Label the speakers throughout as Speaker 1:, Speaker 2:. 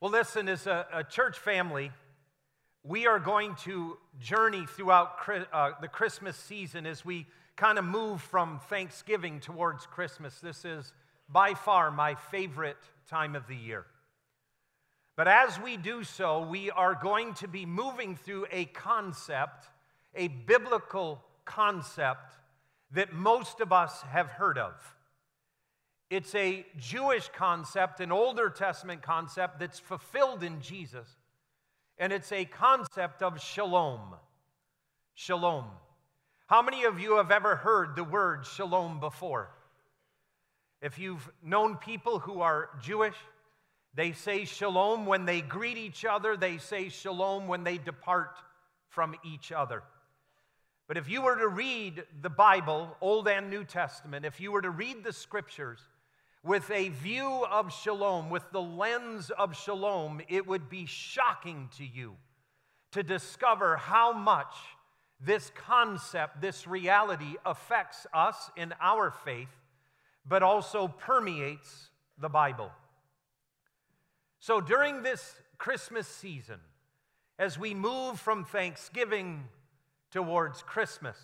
Speaker 1: Well, listen, as a, a church family, we are going to journey throughout uh, the Christmas season as we kind of move from Thanksgiving towards Christmas. This is by far my favorite time of the year. But as we do so, we are going to be moving through a concept, a biblical concept that most of us have heard of. It's a Jewish concept, an Older Testament concept that's fulfilled in Jesus. And it's a concept of shalom. Shalom. How many of you have ever heard the word shalom before? If you've known people who are Jewish, they say shalom when they greet each other, they say shalom when they depart from each other. But if you were to read the Bible, Old and New Testament, if you were to read the scriptures, with a view of shalom, with the lens of shalom, it would be shocking to you to discover how much this concept, this reality affects us in our faith, but also permeates the Bible. So during this Christmas season, as we move from Thanksgiving towards Christmas,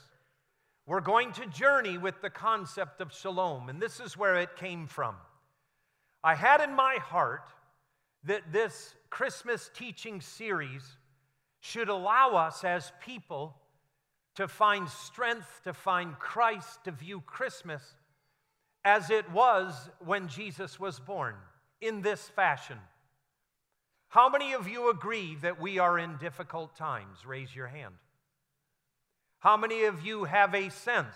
Speaker 1: we're going to journey with the concept of shalom, and this is where it came from. I had in my heart that this Christmas teaching series should allow us as people to find strength, to find Christ, to view Christmas as it was when Jesus was born, in this fashion. How many of you agree that we are in difficult times? Raise your hand. How many of you have a sense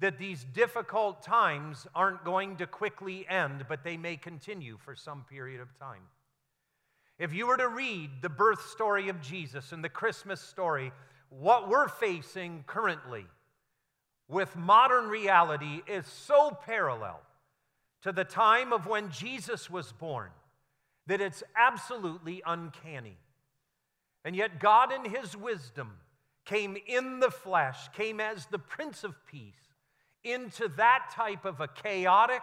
Speaker 1: that these difficult times aren't going to quickly end, but they may continue for some period of time? If you were to read the birth story of Jesus and the Christmas story, what we're facing currently with modern reality is so parallel to the time of when Jesus was born that it's absolutely uncanny. And yet, God, in His wisdom, came in the flesh, came as the Prince of Peace into that type of a chaotic,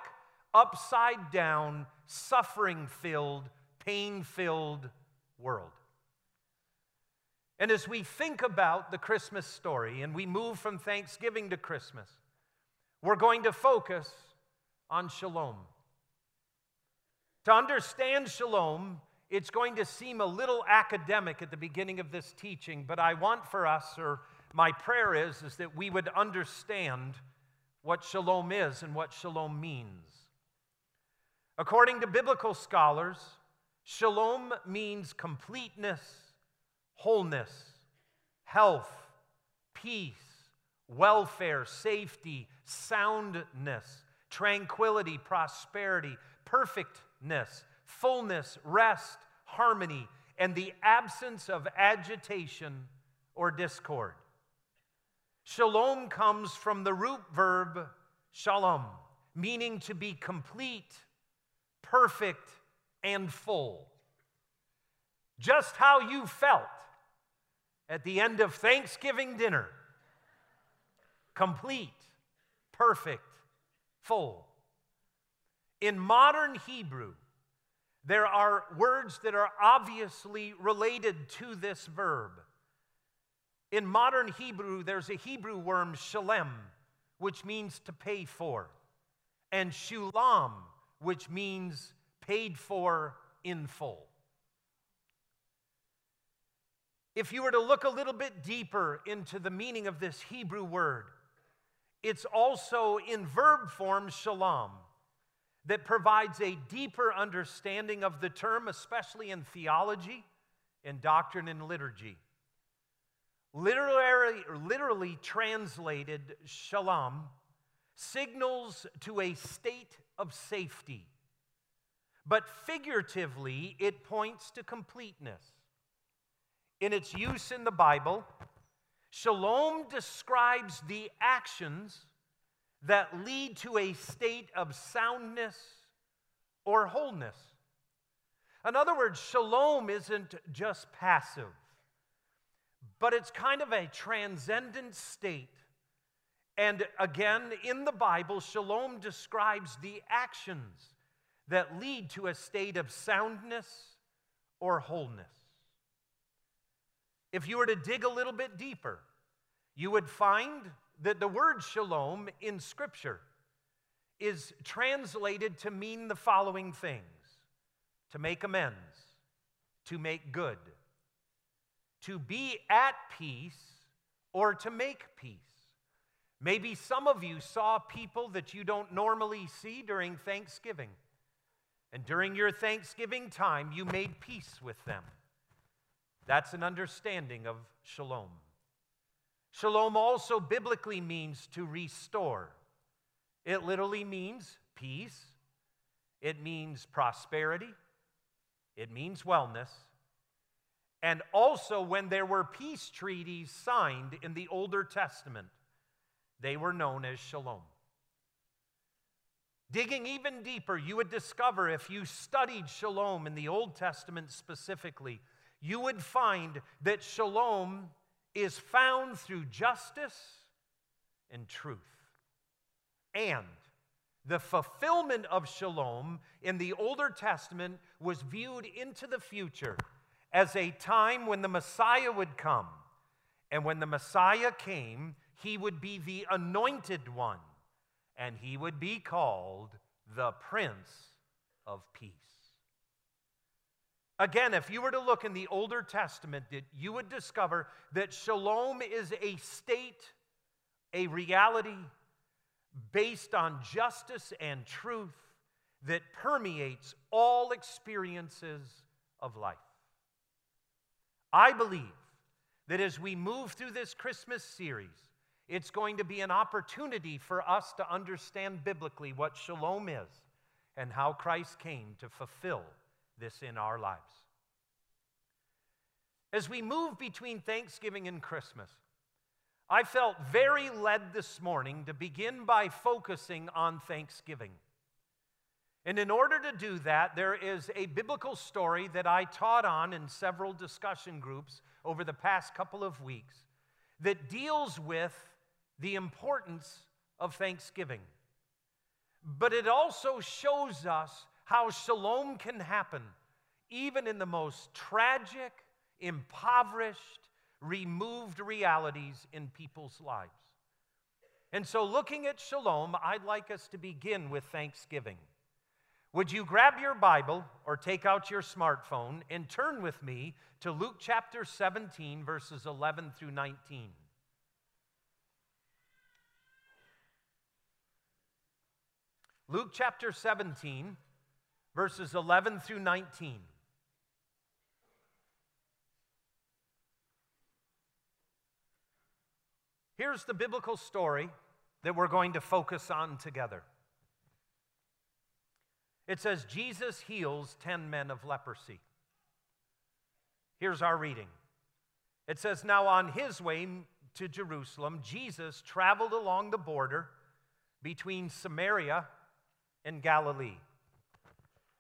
Speaker 1: upside down, suffering filled, pain filled world. And as we think about the Christmas story and we move from Thanksgiving to Christmas, we're going to focus on shalom. To understand shalom, it's going to seem a little academic at the beginning of this teaching, but I want for us, or my prayer is, is that we would understand what shalom is and what shalom means. According to biblical scholars, shalom means completeness, wholeness, health, peace, welfare, safety, soundness, tranquility, prosperity, perfectness, fullness, rest, harmony, and the absence of agitation or discord. Shalom comes from the root verb shalom, meaning to be complete, perfect, and full. Just how you felt at the end of Thanksgiving dinner complete, perfect, full. In modern Hebrew, there are words that are obviously related to this verb. In modern Hebrew, there's a Hebrew word, shalem, which means to pay for, and shulam, which means paid for in full. If you were to look a little bit deeper into the meaning of this Hebrew word, it's also in verb form shalom that provides a deeper understanding of the term, especially in theology, in doctrine, and liturgy. Literally, literally translated, shalom signals to a state of safety, but figuratively, it points to completeness. In its use in the Bible, shalom describes the actions that lead to a state of soundness or wholeness. In other words, shalom isn't just passive, but it's kind of a transcendent state. And again, in the Bible, shalom describes the actions that lead to a state of soundness or wholeness. If you were to dig a little bit deeper, you would find that the word shalom in Scripture is translated to mean the following things to make amends, to make good, to be at peace, or to make peace. Maybe some of you saw people that you don't normally see during Thanksgiving. And during your Thanksgiving time, you made peace with them. That's an understanding of shalom. Shalom also biblically means to restore. It literally means peace, it means prosperity, it means wellness. And also, when there were peace treaties signed in the Older Testament, they were known as shalom. Digging even deeper, you would discover if you studied shalom in the Old Testament specifically, you would find that shalom is found through justice and truth. And the fulfillment of shalom in the Older Testament was viewed into the future as a time when the Messiah would come. And when the Messiah came, he would be the anointed one and he would be called the Prince of Peace. Again, if you were to look in the Older Testament, you would discover that shalom is a state, a reality based on justice and truth that permeates all experiences of life. I believe that as we move through this Christmas series, it's going to be an opportunity for us to understand biblically what shalom is and how Christ came to fulfill this in our lives. As we move between Thanksgiving and Christmas, I felt very led this morning to begin by focusing on Thanksgiving. And in order to do that, there is a biblical story that I taught on in several discussion groups over the past couple of weeks that deals with the importance of thanksgiving. But it also shows us how shalom can happen even in the most tragic, impoverished, removed realities in people's lives. And so, looking at shalom, I'd like us to begin with thanksgiving. Would you grab your Bible or take out your smartphone and turn with me to Luke chapter 17, verses 11 through 19? Luke chapter 17, verses 11 through 19. Here's the biblical story that we're going to focus on together. It says, Jesus heals 10 men of leprosy. Here's our reading. It says, Now on his way to Jerusalem, Jesus traveled along the border between Samaria and Galilee.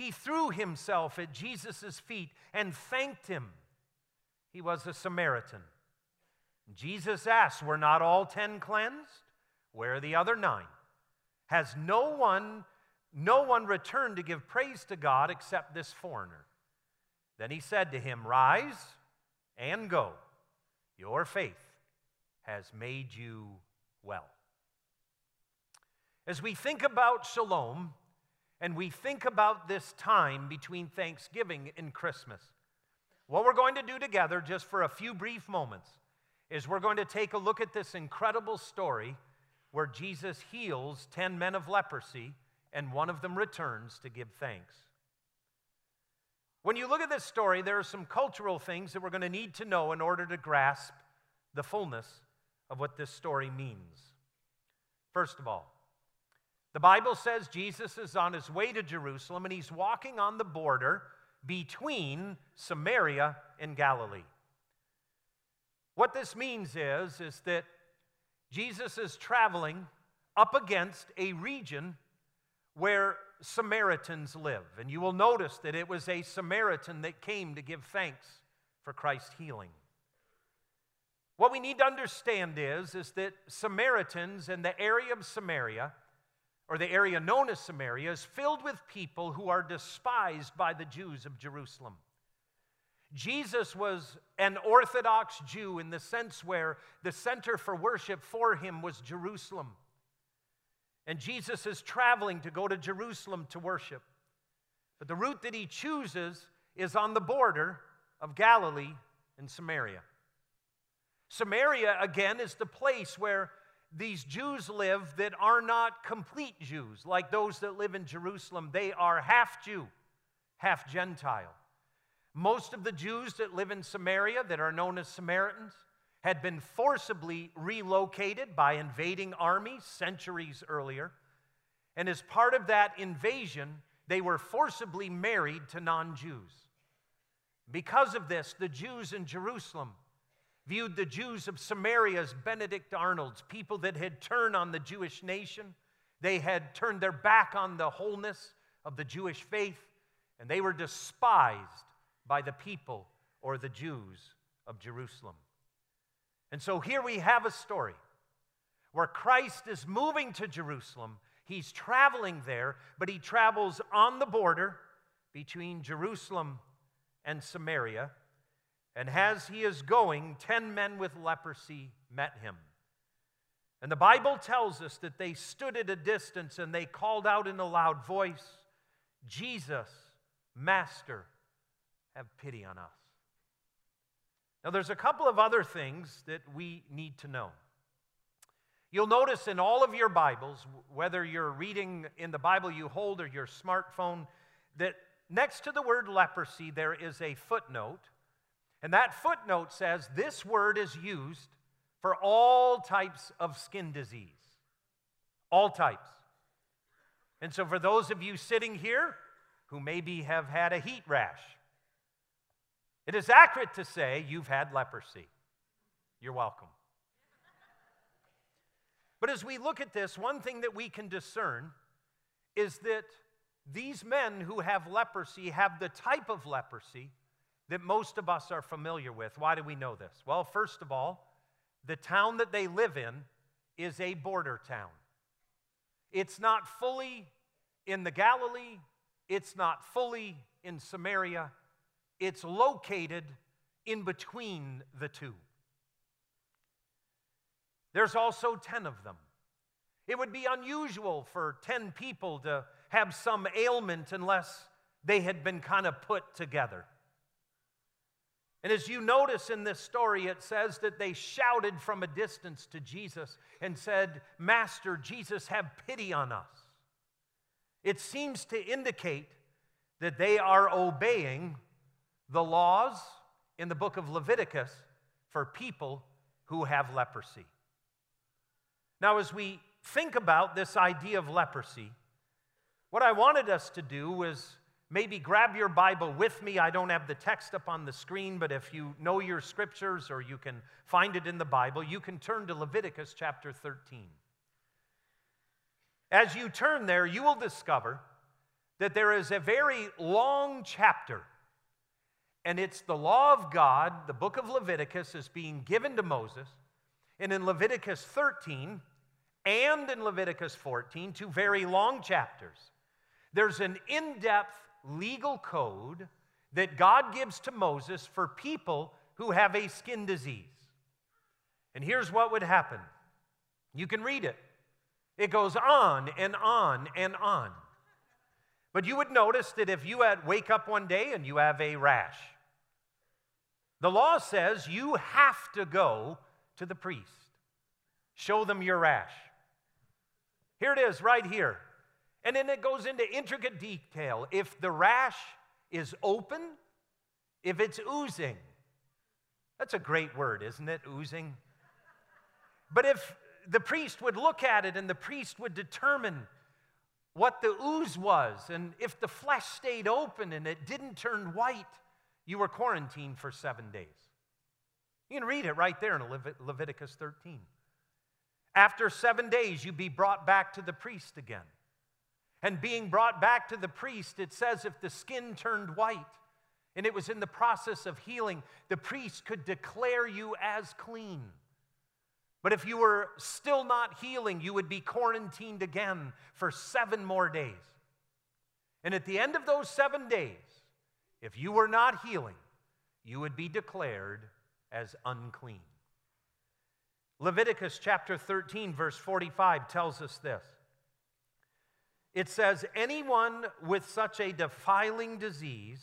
Speaker 1: He threw himself at Jesus' feet and thanked him. He was a Samaritan. Jesus asked, Were not all ten cleansed? Where are the other nine? Has no one, no one returned to give praise to God except this foreigner? Then he said to him, Rise and go. Your faith has made you well. As we think about shalom, and we think about this time between Thanksgiving and Christmas, what we're going to do together, just for a few brief moments, is we're going to take a look at this incredible story where Jesus heals 10 men of leprosy and one of them returns to give thanks. When you look at this story, there are some cultural things that we're going to need to know in order to grasp the fullness of what this story means. First of all, the Bible says Jesus is on his way to Jerusalem and he's walking on the border between Samaria and Galilee. What this means is, is that Jesus is traveling up against a region where Samaritans live. And you will notice that it was a Samaritan that came to give thanks for Christ's healing. What we need to understand is, is that Samaritans and the area of Samaria, or the area known as Samaria, is filled with people who are despised by the Jews of Jerusalem. Jesus was an Orthodox Jew in the sense where the center for worship for him was Jerusalem. And Jesus is traveling to go to Jerusalem to worship. But the route that he chooses is on the border of Galilee and Samaria. Samaria, again, is the place where these Jews live that are not complete Jews, like those that live in Jerusalem. They are half Jew, half Gentile. Most of the Jews that live in Samaria, that are known as Samaritans, had been forcibly relocated by invading armies centuries earlier. And as part of that invasion, they were forcibly married to non Jews. Because of this, the Jews in Jerusalem viewed the Jews of Samaria as Benedict Arnolds, people that had turned on the Jewish nation. They had turned their back on the wholeness of the Jewish faith, and they were despised by the people or the Jews of Jerusalem. And so here we have a story where Christ is moving to Jerusalem. He's traveling there, but he travels on the border between Jerusalem and Samaria. And as he is going, 10 men with leprosy met him. And the Bible tells us that they stood at a distance and they called out in a loud voice, Jesus, Master, have pity on us. Now, there's a couple of other things that we need to know. You'll notice in all of your Bibles, whether you're reading in the Bible you hold or your smartphone, that next to the word leprosy, there is a footnote. And that footnote says this word is used for all types of skin disease. All types. And so, for those of you sitting here who maybe have had a heat rash, it is accurate to say you've had leprosy. You're welcome. But as we look at this, one thing that we can discern is that these men who have leprosy have the type of leprosy that most of us are familiar with. Why do we know this? Well, first of all, the town that they live in is a border town. It's not fully in the Galilee, it's not fully in Samaria, it's located in between the two. There's also 10 of them. It would be unusual for 10 people to have some ailment unless they had been kind of put together. And as you notice in this story, it says that they shouted from a distance to Jesus and said, Master, Jesus, have pity on us. It seems to indicate that they are obeying the laws in the book of Leviticus for people who have leprosy. Now, as we think about this idea of leprosy, what I wanted us to do was maybe grab your Bible with me. I don't have the text up on the screen, but if you know your scriptures or you can find it in the Bible, you can turn to Leviticus chapter 13. As you turn there, you will discover that there is a very long chapter and it's the law of God, the book of Leviticus, is being given to Moses. And in Leviticus 13 and in Leviticus 14, two very long chapters, there's an in depth legal code that God gives to Moses for people who have a skin disease. And here's what would happen you can read it, it goes on and on and on. But you would notice that if you had wake up one day and you have a rash, the law says you have to go to the priest. Show them your rash. Here it is, right here. And then it goes into intricate detail. If the rash is open, if it's oozing, that's a great word, isn't it? Oozing. But if the priest would look at it and the priest would determine what the ooze was. And if the flesh stayed open and it didn't turn white, you were quarantined for seven days. You can read it right there in Leviticus 13. After seven days, you'd be brought back to the priest again. And being brought back to the priest, it says if the skin turned white and it was in the process of healing, the priest could declare you as clean. But if you were still not healing, you would be quarantined again for seven more days. And at the end of those seven days, if you were not healing, you would be declared as unclean. Leviticus chapter 13, verse 45 tells us this. It says, Anyone with such a defiling disease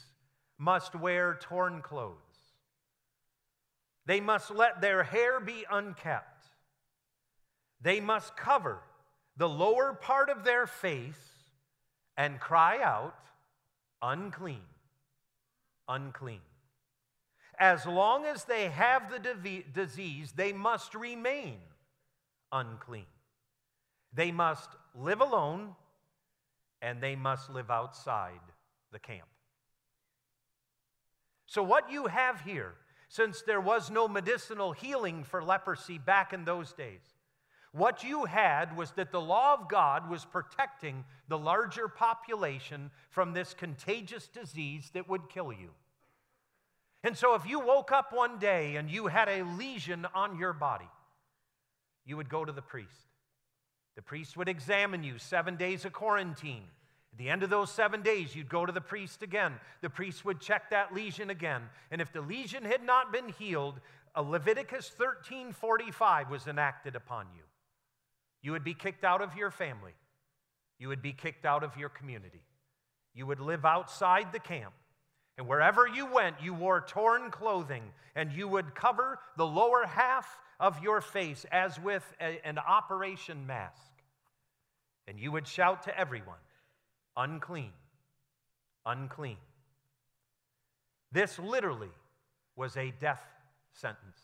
Speaker 1: must wear torn clothes. They must let their hair be unkept they must cover the lower part of their face and cry out, unclean, unclean. As long as they have the disease, they must remain unclean. They must live alone and they must live outside the camp. So, what you have here, since there was no medicinal healing for leprosy back in those days, what you had was that the law of God was protecting the larger population from this contagious disease that would kill you. And so, if you woke up one day and you had a lesion on your body, you would go to the priest. The priest would examine you, seven days of quarantine. At the end of those seven days, you'd go to the priest again. The priest would check that lesion again. And if the lesion had not been healed, Leviticus 13:45 was enacted upon you. You would be kicked out of your family. You would be kicked out of your community. You would live outside the camp. And wherever you went, you wore torn clothing and you would cover the lower half of your face as with a, an operation mask. And you would shout to everyone, unclean, unclean. This literally was a death sentence,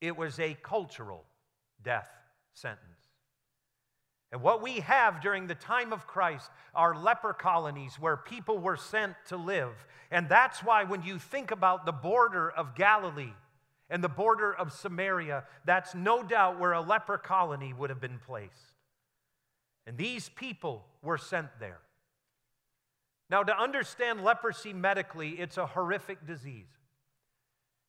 Speaker 1: it was a cultural death sentence. And what we have during the time of Christ are leper colonies where people were sent to live. And that's why when you think about the border of Galilee and the border of Samaria, that's no doubt where a leper colony would have been placed. And these people were sent there. Now, to understand leprosy medically, it's a horrific disease.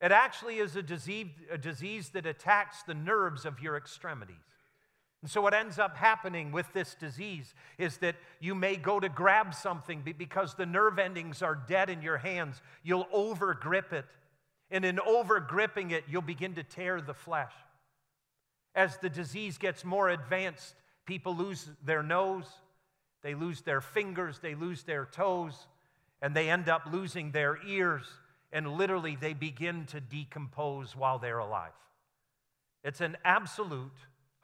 Speaker 1: It actually is a disease, a disease that attacks the nerves of your extremities. And so, what ends up happening with this disease is that you may go to grab something because the nerve endings are dead in your hands. You'll over grip it. And in over gripping it, you'll begin to tear the flesh. As the disease gets more advanced, people lose their nose, they lose their fingers, they lose their toes, and they end up losing their ears. And literally, they begin to decompose while they're alive. It's an absolute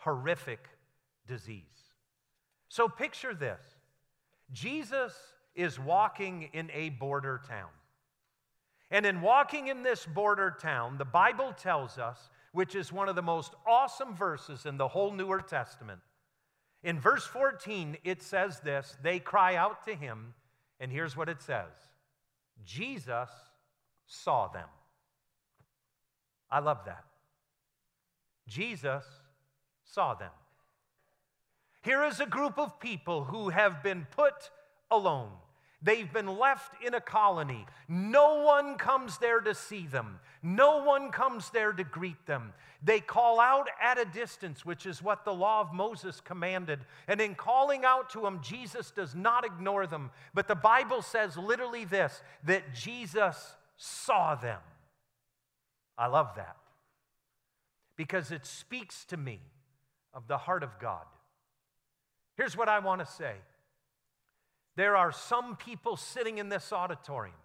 Speaker 1: horrific disease. So picture this Jesus is walking in a border town. And in walking in this border town, the Bible tells us, which is one of the most awesome verses in the whole Newer Testament. In verse 14, it says this they cry out to him, and here's what it says Jesus saw them. I love that. Jesus saw them. Here is a group of people who have been put alone. They've been left in a colony. No one comes there to see them. No one comes there to greet them. They call out at a distance, which is what the law of Moses commanded. And in calling out to them, Jesus does not ignore them. But the Bible says literally this that Jesus saw them. I love that because it speaks to me of the heart of God. Here's what I want to say there are some people sitting in this auditorium,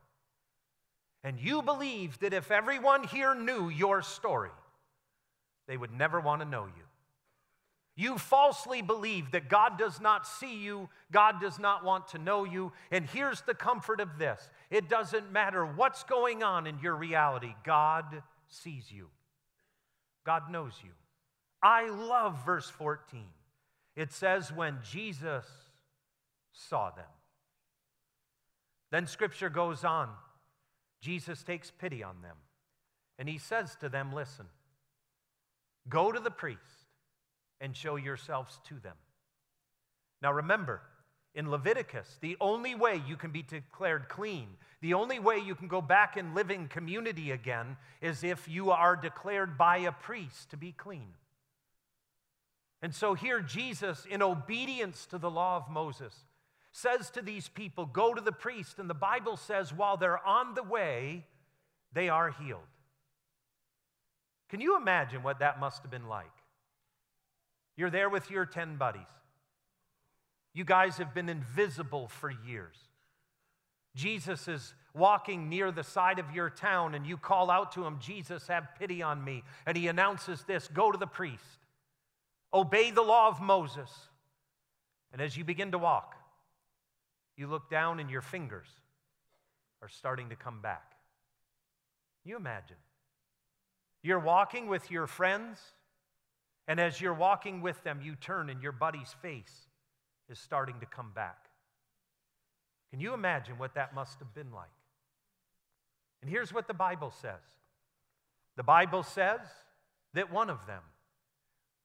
Speaker 1: and you believe that if everyone here knew your story, they would never want to know you. You falsely believe that God does not see you, God does not want to know you. And here's the comfort of this it doesn't matter what's going on in your reality, God sees you, God knows you. I love verse 14. It says, when Jesus saw them. Then scripture goes on. Jesus takes pity on them and he says to them, Listen, go to the priest and show yourselves to them. Now remember, in Leviticus, the only way you can be declared clean, the only way you can go back and live in community again, is if you are declared by a priest to be clean. And so here, Jesus, in obedience to the law of Moses, says to these people, Go to the priest. And the Bible says, while they're on the way, they are healed. Can you imagine what that must have been like? You're there with your 10 buddies. You guys have been invisible for years. Jesus is walking near the side of your town, and you call out to him, Jesus, have pity on me. And he announces this go to the priest, obey the law of Moses. And as you begin to walk, you look down and your fingers are starting to come back. You imagine? You're walking with your friends, and as you're walking with them, you turn and your buddy's face is starting to come back. Can you imagine what that must have been like? And here's what the Bible says the Bible says that one of them,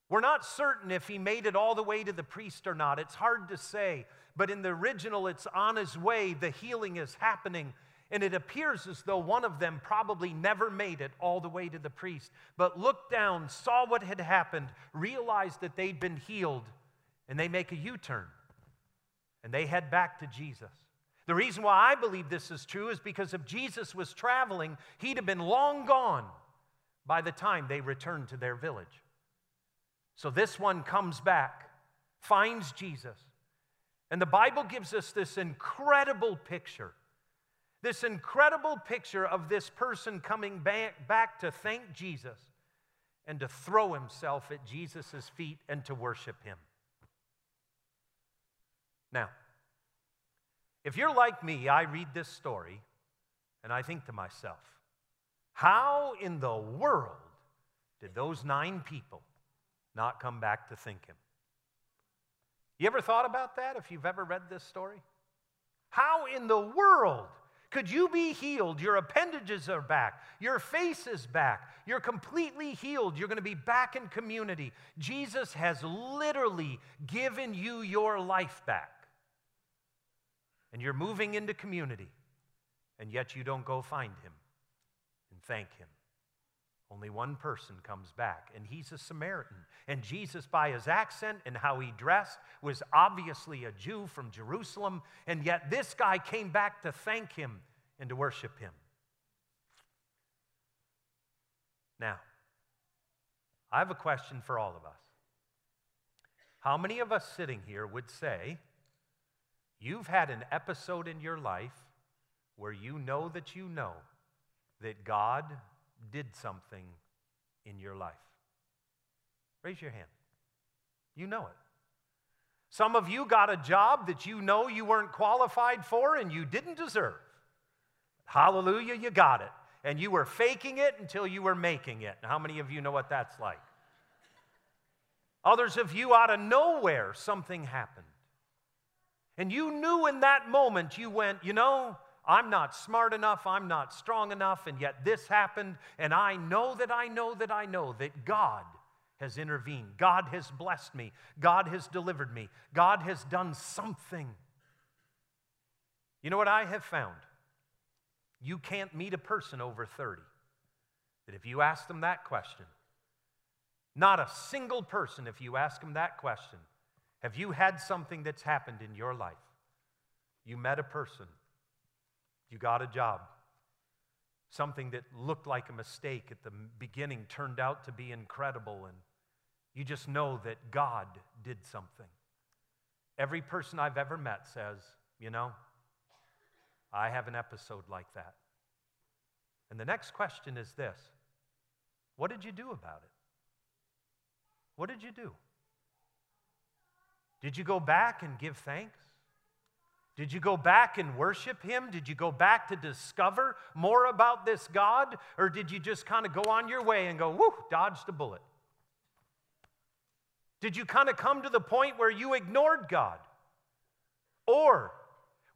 Speaker 1: we're not certain if he made it all the way to the priest or not. It's hard to say. But in the original, it's on his way. The healing is happening. And it appears as though one of them probably never made it all the way to the priest, but looked down, saw what had happened, realized that they'd been healed, and they make a U turn and they head back to Jesus. The reason why I believe this is true is because if Jesus was traveling, he'd have been long gone by the time they returned to their village. So this one comes back, finds Jesus, and the Bible gives us this incredible picture. This incredible picture of this person coming back, back to thank Jesus and to throw himself at Jesus' feet and to worship him. Now, if you're like me, I read this story and I think to myself, how in the world did those nine people not come back to thank him? You ever thought about that if you've ever read this story? How in the world could you be healed? Your appendages are back. Your face is back. You're completely healed. You're going to be back in community. Jesus has literally given you your life back and you're moving into community, and yet you don't go find him and thank him. Only one person comes back, and he's a Samaritan. And Jesus, by his accent and how he dressed, was obviously a Jew from Jerusalem, and yet this guy came back to thank him and to worship him. Now, I have a question for all of us. How many of us sitting here would say, You've had an episode in your life where you know that you know that God did something in your life. Raise your hand. You know it. Some of you got a job that you know you weren't qualified for and you didn't deserve. Hallelujah, you got it. And you were faking it until you were making it. How many of you know what that's like? Others of you, out of nowhere, something happened. And you knew in that moment, you went, you know, I'm not smart enough, I'm not strong enough, and yet this happened, and I know that I know that I know that God has intervened. God has blessed me. God has delivered me. God has done something. You know what I have found? You can't meet a person over 30 that if you ask them that question, not a single person, if you ask them that question, have you had something that's happened in your life? You met a person, you got a job, something that looked like a mistake at the beginning turned out to be incredible, and you just know that God did something. Every person I've ever met says, you know, I have an episode like that. And the next question is this What did you do about it? What did you do? Did you go back and give thanks? Did you go back and worship Him? Did you go back to discover more about this God? Or did you just kind of go on your way and go, whoo, dodged a bullet? Did you kind of come to the point where you ignored God? Or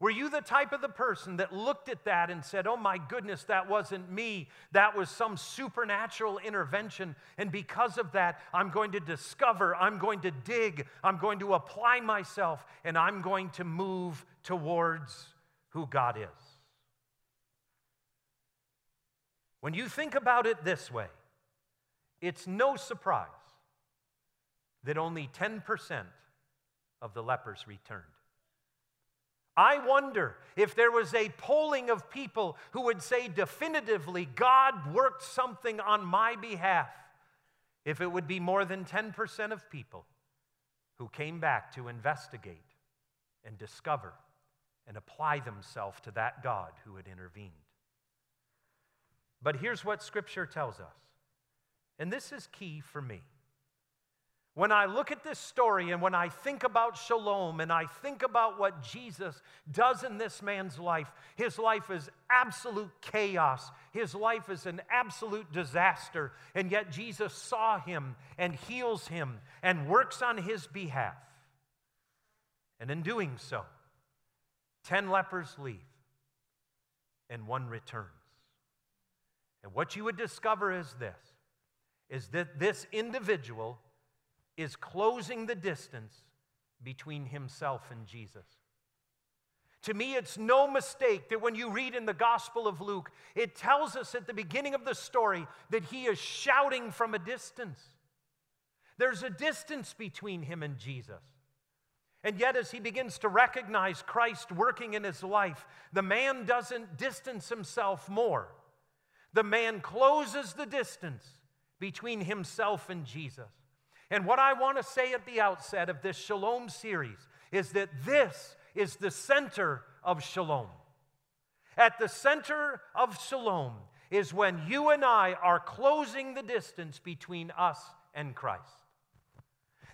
Speaker 1: were you the type of the person that looked at that and said, Oh my goodness, that wasn't me. That was some supernatural intervention. And because of that, I'm going to discover, I'm going to dig, I'm going to apply myself, and I'm going to move towards who God is. When you think about it this way, it's no surprise that only 10% of the lepers returned. I wonder if there was a polling of people who would say definitively, God worked something on my behalf, if it would be more than 10% of people who came back to investigate and discover and apply themselves to that God who had intervened. But here's what Scripture tells us, and this is key for me. When I look at this story and when I think about shalom and I think about what Jesus does in this man's life, his life is absolute chaos. His life is an absolute disaster. And yet Jesus saw him and heals him and works on his behalf. And in doing so, 10 lepers leave and one returns. And what you would discover is this is that this individual is closing the distance between himself and Jesus. To me, it's no mistake that when you read in the Gospel of Luke, it tells us at the beginning of the story that he is shouting from a distance. There's a distance between him and Jesus. And yet, as he begins to recognize Christ working in his life, the man doesn't distance himself more. The man closes the distance between himself and Jesus. And what I want to say at the outset of this Shalom series is that this is the center of Shalom. At the center of Shalom is when you and I are closing the distance between us and Christ.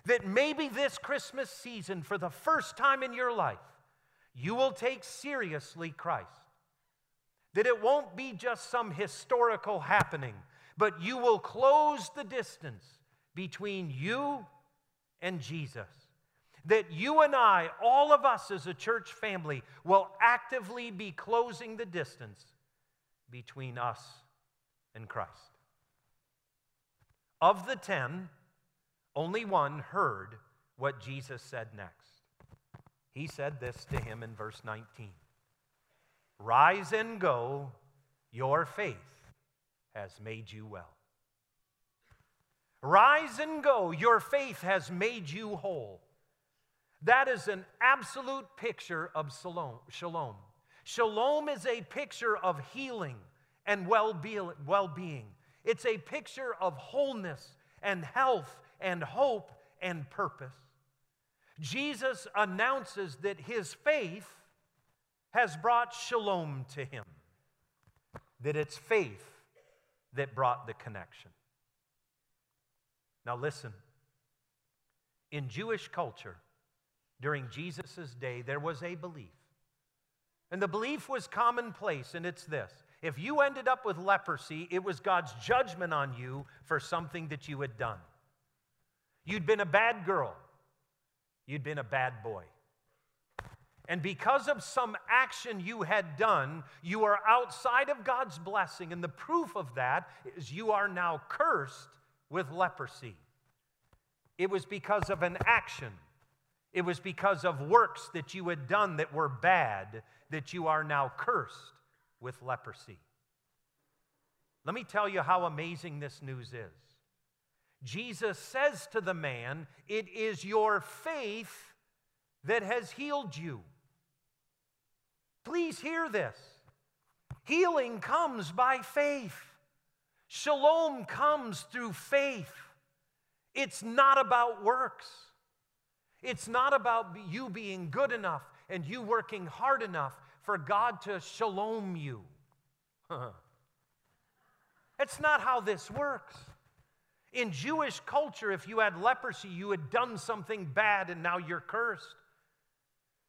Speaker 1: That maybe this Christmas season, for the first time in your life, you will take seriously Christ. That it won't be just some historical happening, but you will close the distance between you and Jesus. That you and I, all of us as a church family, will actively be closing the distance between us and Christ. Of the ten, only one heard what Jesus said next. He said this to him in verse 19 Rise and go, your faith has made you well. Rise and go, your faith has made you whole. That is an absolute picture of shalom. Shalom is a picture of healing and well being. It's a picture of wholeness and health and hope and purpose. Jesus announces that his faith has brought shalom to him, that it's faith that brought the connection. Now, listen. In Jewish culture, during Jesus' day, there was a belief. And the belief was commonplace, and it's this if you ended up with leprosy, it was God's judgment on you for something that you had done. You'd been a bad girl, you'd been a bad boy. And because of some action you had done, you are outside of God's blessing. And the proof of that is you are now cursed with leprosy. It was because of an action, it was because of works that you had done that were bad that you are now cursed with leprosy. Let me tell you how amazing this news is. Jesus says to the man, It is your faith that has healed you. Please hear this. Healing comes by faith. Shalom comes through faith. It's not about works. It's not about you being good enough and you working hard enough for God to shalom you. That's not how this works. In Jewish culture, if you had leprosy, you had done something bad and now you're cursed.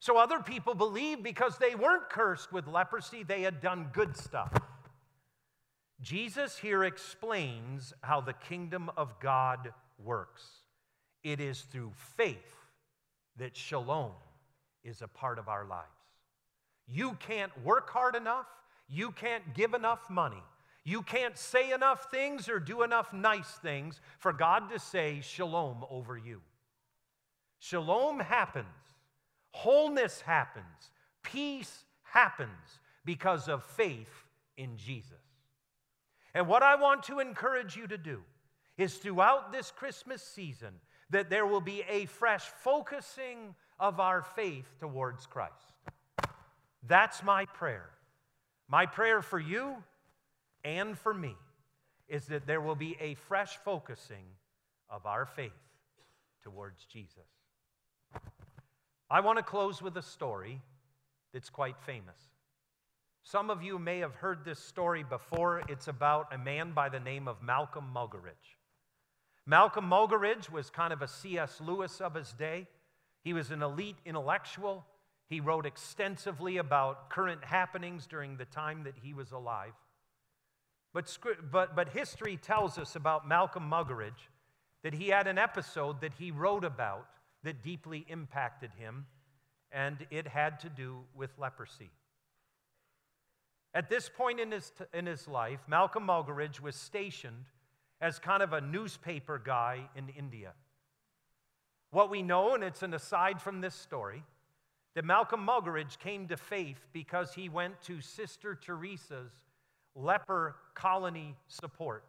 Speaker 1: So other people believed because they weren't cursed with leprosy, they had done good stuff. Jesus here explains how the kingdom of God works. It is through faith that shalom is a part of our lives. You can't work hard enough, you can't give enough money, you can't say enough things or do enough nice things for God to say shalom over you. Shalom happens, wholeness happens, peace happens because of faith in Jesus. And what I want to encourage you to do is throughout this Christmas season that there will be a fresh focusing of our faith towards Christ. That's my prayer. My prayer for you and for me is that there will be a fresh focusing of our faith towards Jesus. I want to close with a story that's quite famous. Some of you may have heard this story before. It's about a man by the name of Malcolm Muggeridge. Malcolm Muggeridge was kind of a C.S. Lewis of his day. He was an elite intellectual. He wrote extensively about current happenings during the time that he was alive. But, but, but history tells us about Malcolm Muggeridge that he had an episode that he wrote about that deeply impacted him, and it had to do with leprosy. At this point in his, in his life, Malcolm Muggeridge was stationed as kind of a newspaper guy in India. What we know, and it's an aside from this story, that Malcolm Muggeridge came to faith because he went to Sister Teresa's leper colony support.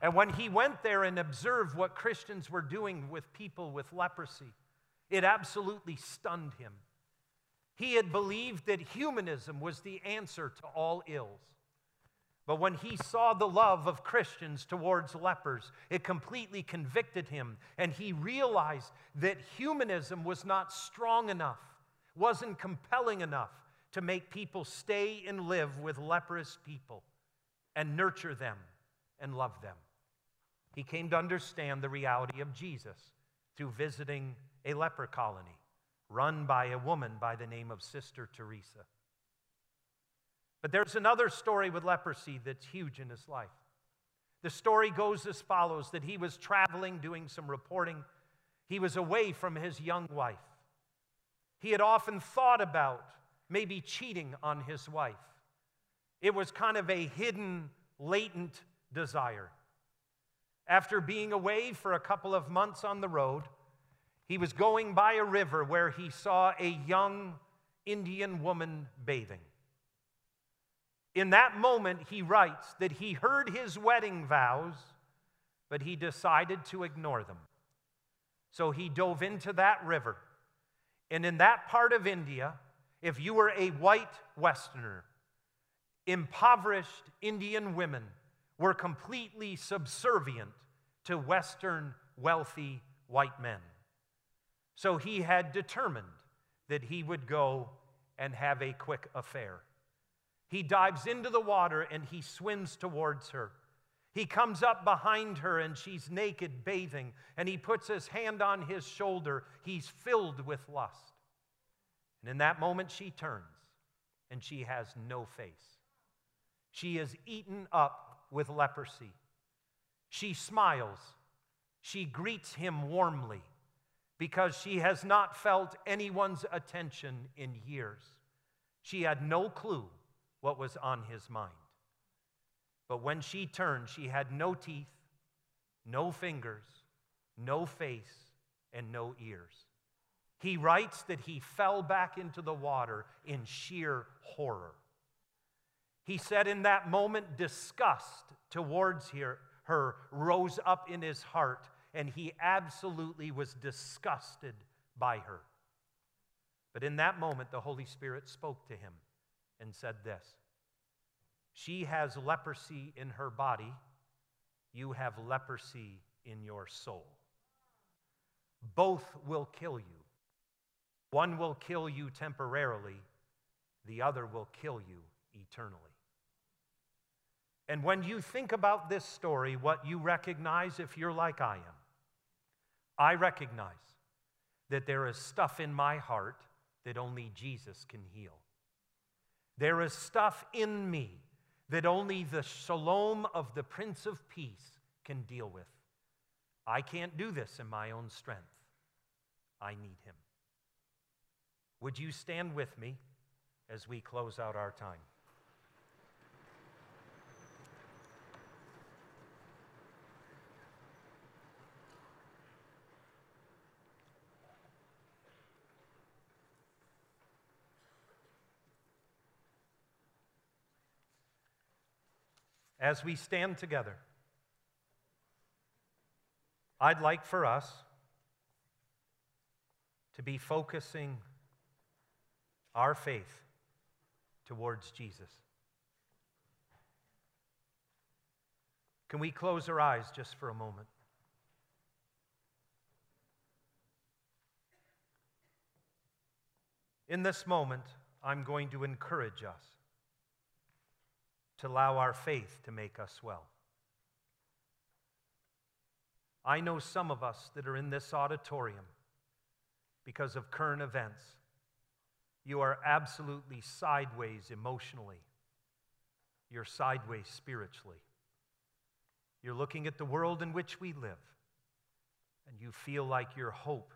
Speaker 1: And when he went there and observed what Christians were doing with people with leprosy, it absolutely stunned him. He had believed that humanism was the answer to all ills. But when he saw the love of Christians towards lepers, it completely convicted him. And he realized that humanism was not strong enough, wasn't compelling enough to make people stay and live with leprous people and nurture them and love them. He came to understand the reality of Jesus through visiting a leper colony run by a woman by the name of Sister Teresa. But there's another story with leprosy that's huge in his life. The story goes as follows that he was traveling, doing some reporting. He was away from his young wife. He had often thought about maybe cheating on his wife. It was kind of a hidden, latent desire. After being away for a couple of months on the road, he was going by a river where he saw a young Indian woman bathing. In that moment, he writes that he heard his wedding vows, but he decided to ignore them. So he dove into that river. And in that part of India, if you were a white Westerner, impoverished Indian women were completely subservient to Western wealthy white men. So he had determined that he would go and have a quick affair. He dives into the water and he swims towards her. He comes up behind her and she's naked, bathing, and he puts his hand on his shoulder. He's filled with lust. And in that moment, she turns and she has no face. She is eaten up with leprosy. She smiles. She greets him warmly because she has not felt anyone's attention in years. She had no clue what was on his mind. But when she turned, she had no teeth, no fingers, no face, and no ears. He writes that he fell back into the water in sheer horror. He said in that moment, disgust towards her, rose up in his heart, and he absolutely was disgusted by her. But in that moment, the Holy Spirit spoke to him and said this She has leprosy in her body, you have leprosy in your soul. Both will kill you. One will kill you temporarily, the other will kill you eternally. And when you think about this story, what you recognize, if you're like I am, I recognize that there is stuff in my heart that only Jesus can heal. There is stuff in me that only the shalom of the Prince of Peace can deal with. I can't do this in my own strength. I need him. Would you stand with me as we close out our time? As we stand together, I'd like for us to be focusing our faith towards Jesus. Can we close our eyes just for a moment? In this moment, I'm going to encourage us to allow our faith to make us well. I know some of us that are in this auditorium because of current events. You are absolutely sideways emotionally. You're sideways spiritually. You're looking at the world in which we live, and you feel like your hope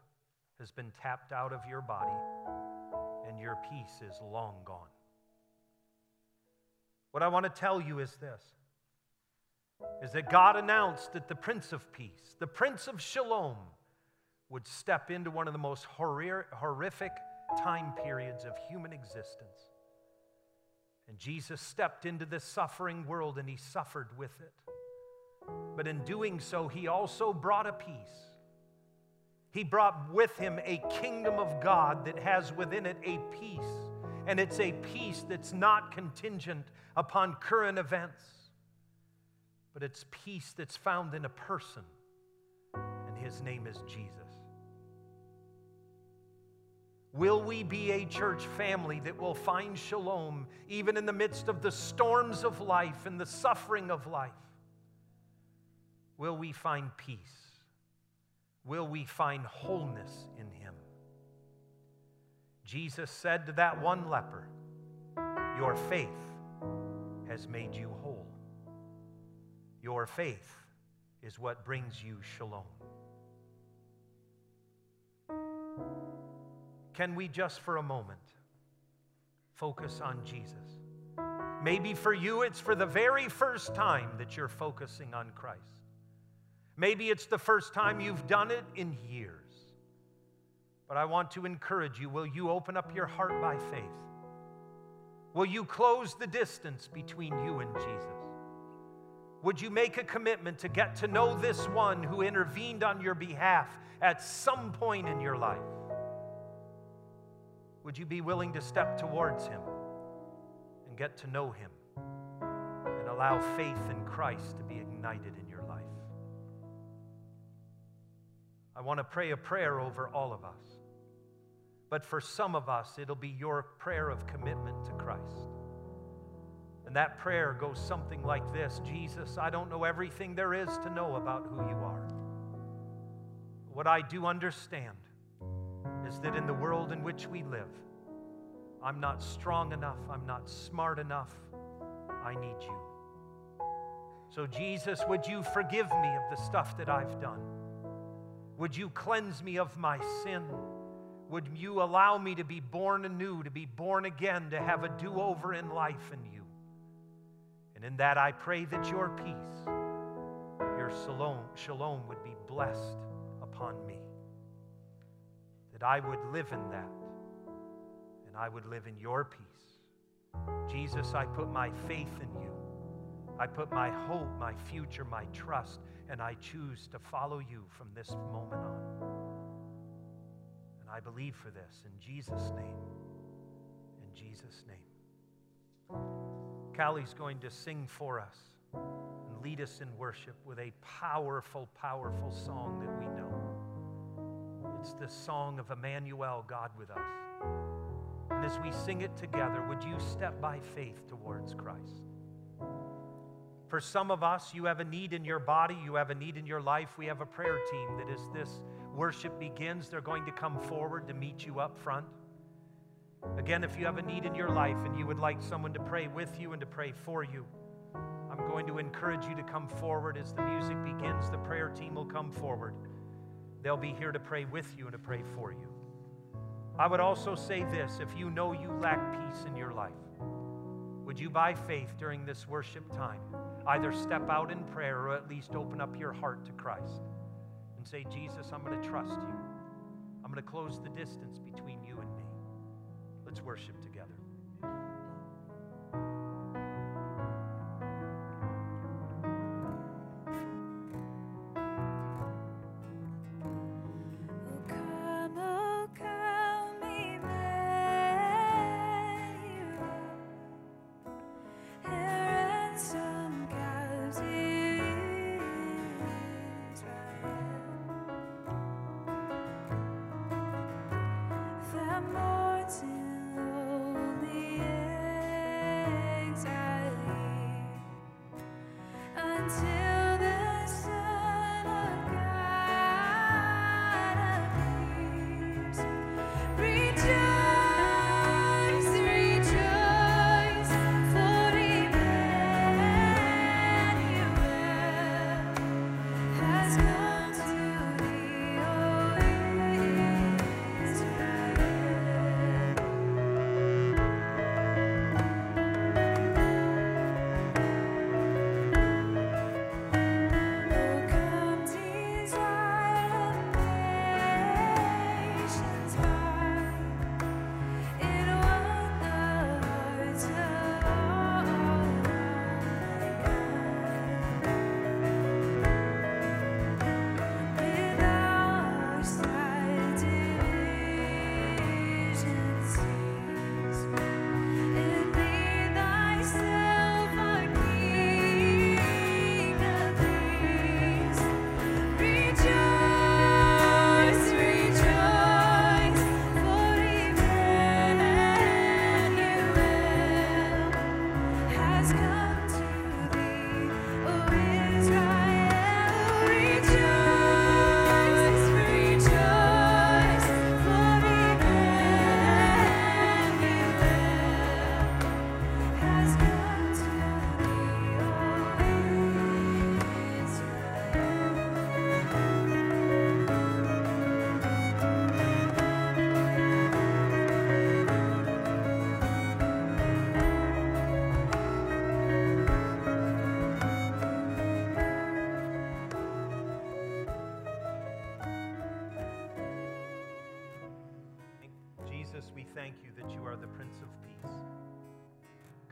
Speaker 1: has been tapped out of your body and your peace is long gone. What I want to tell you is this is that God announced that the Prince of Peace, the Prince of Shalom, would step into one of the most horrific time periods of human existence. And Jesus stepped into this suffering world and he suffered with it. But in doing so, he also brought a peace. He brought with him a kingdom of God that has within it a peace. And it's a peace that's not contingent upon current events, but it's peace that's found in a person, and his name is Jesus. Will we be a church family that will find shalom even in the midst of the storms of life and the suffering of life? Will we find peace? Will we find wholeness in Him? Jesus said to that one leper, Your faith has made you whole. Your faith is what brings you shalom. Can we just for a moment focus on Jesus? Maybe for you, it's for the very first time that you're focusing on Christ. Maybe it's the first time you've done it in years. But I want to encourage you will you open up your heart by faith? Will you close the distance between you and Jesus? Would you make a commitment to get to know this one who intervened on your behalf at some point in your life? Would you be willing to step towards Him and get to know Him and allow faith in Christ to be ignited in your life? I want to pray a prayer over all of us. But for some of us, it'll be your prayer of commitment to Christ. And that prayer goes something like this Jesus, I don't know everything there is to know about who you are. What I do understand is that in the world in which we live, I'm not strong enough, I'm not smart enough, I need you. So, Jesus, would you forgive me of the stuff that I've done? Would you cleanse me of my sin? Would you allow me to be born anew, to be born again, to have a do over in life in you? And in that, I pray that your peace, your shalom, shalom would be blessed upon me that I would live in that and I would live in your peace. Jesus, I put my faith in you. I put my hope, my future, my trust, and I choose to follow you from this moment on. I believe for this in Jesus' name. In Jesus' name. Callie's going to sing for us and lead us in worship with a powerful, powerful song that we know. It's the song of Emmanuel, God with us. And as we sing it together, would you step by faith towards Christ? For some of us, you have a need in your body, you have a need in your life. We have a prayer team that is this worship begins, they're going to come forward to meet you up front. Again, if you have a need in your life and you would like someone to pray with you and to pray for you, I'm going to encourage you to come forward as the music begins. The prayer team will come forward. They'll be here to pray with you and to pray for you.
Speaker 2: I would also say this if you know you lack peace in your life, would you, by faith during this worship time, either step out in prayer or at least open up your heart to Christ and say, Jesus, I'm going to trust you. I'm going to close the distance between you and me. Let's worship together. until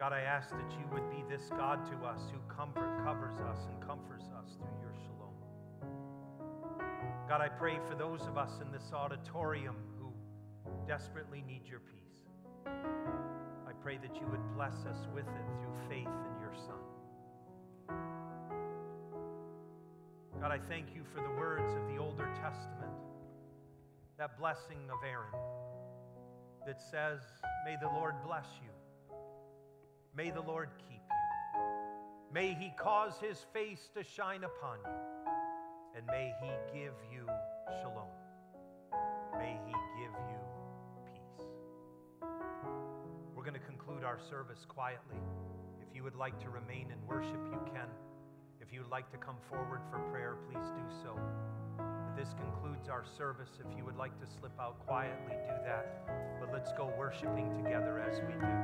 Speaker 2: God, I ask that you would be this God to us who comfort, covers us and comforts us through your shalom. God, I pray for those of us in this auditorium who desperately need your peace. I pray that you would bless us with it through faith in your Son. God, I thank you for the words of the Older Testament, that blessing of Aaron that says, May the Lord bless you May the Lord keep you. May he cause his face to shine upon you. And may he give you shalom. May he give you peace. We're going to conclude our service quietly. If you would like to remain in worship, you can. If you would like to come forward for prayer, please do so. This concludes our service. If you would like to slip out quietly, do that. But let's go worshiping together as we do.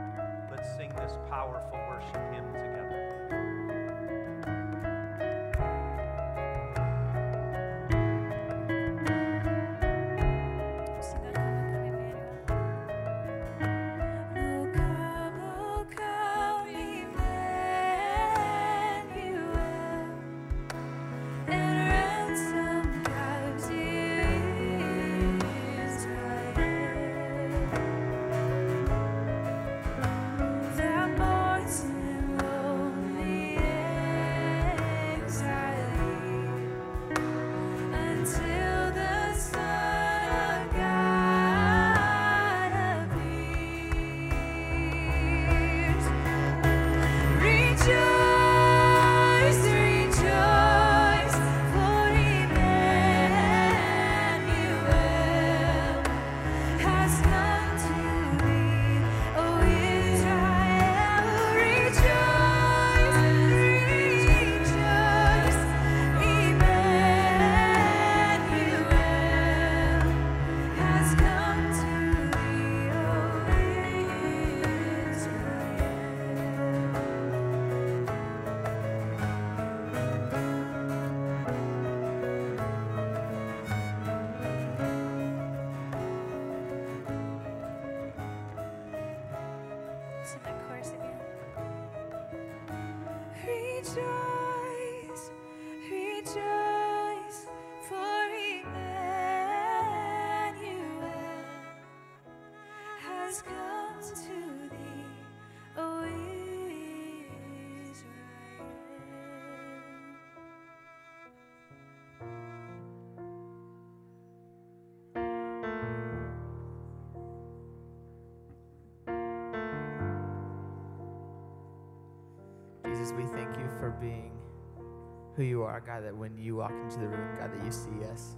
Speaker 2: Let's sing this powerful worship hymn together.
Speaker 3: We thank you for being who you are, God, that when you walk into the room, God, that you see us.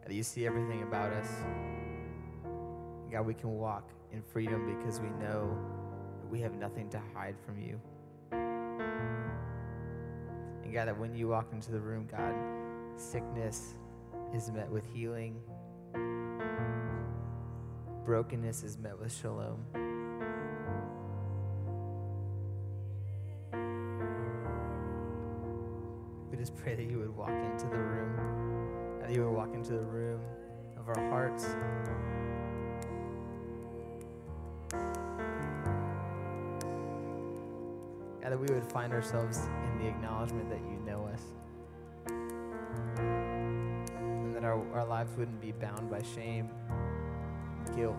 Speaker 3: God, that you see everything about us. God, we can walk in freedom because we know that we have nothing to hide from you. And God, that when you walk into the room, God, sickness is met with healing, brokenness is met with shalom. Pray that you would walk into the room, that you would walk into the room of our hearts. God, that we would find ourselves in the acknowledgement that you know us. And that our, our lives wouldn't be bound by shame, guilt.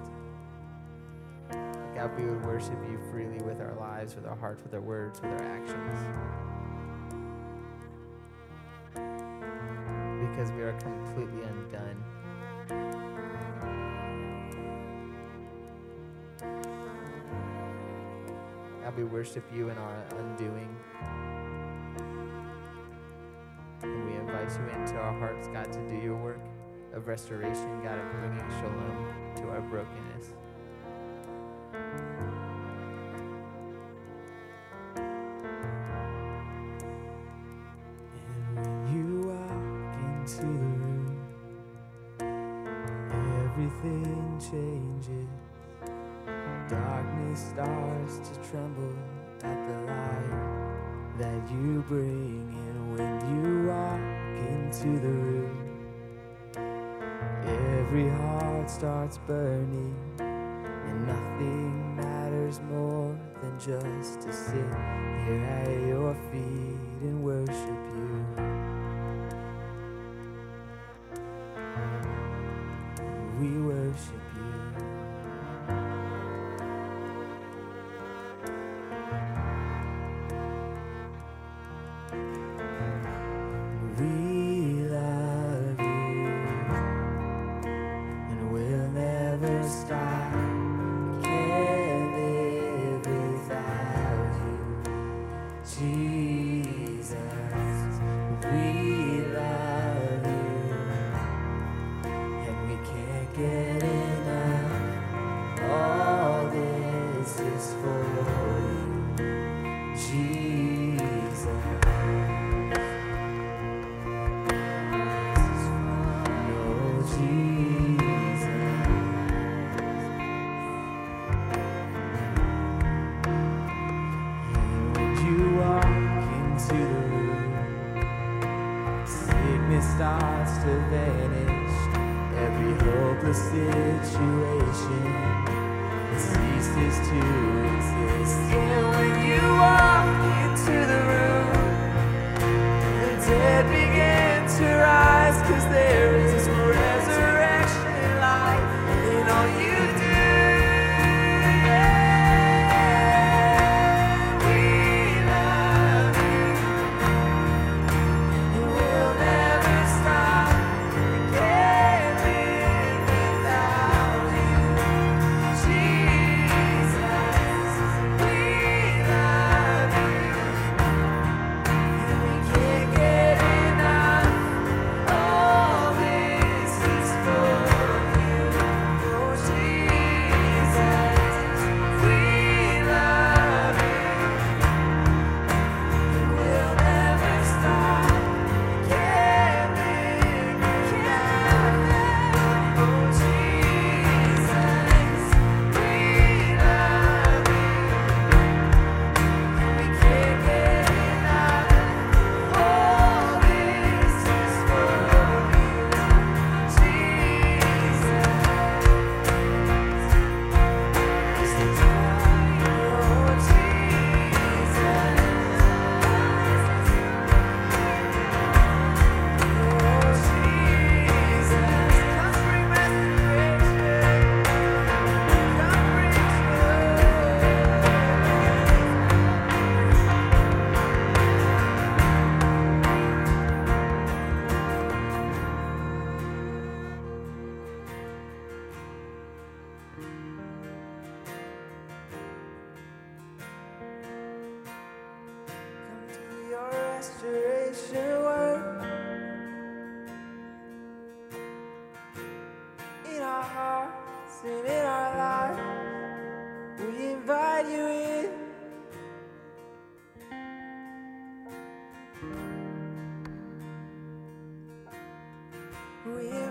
Speaker 3: God, we would worship you freely with our lives, with our hearts, with our words, with our actions. Because we are completely undone. God, we worship you in our undoing. And we invite you into our hearts, God, to do your work of restoration, God, of bringing shalom to our brokenness. exist to Exist. Here when you walk into the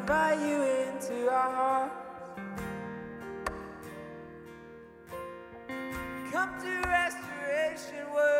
Speaker 3: invite you into our hearts. Come to restoration work.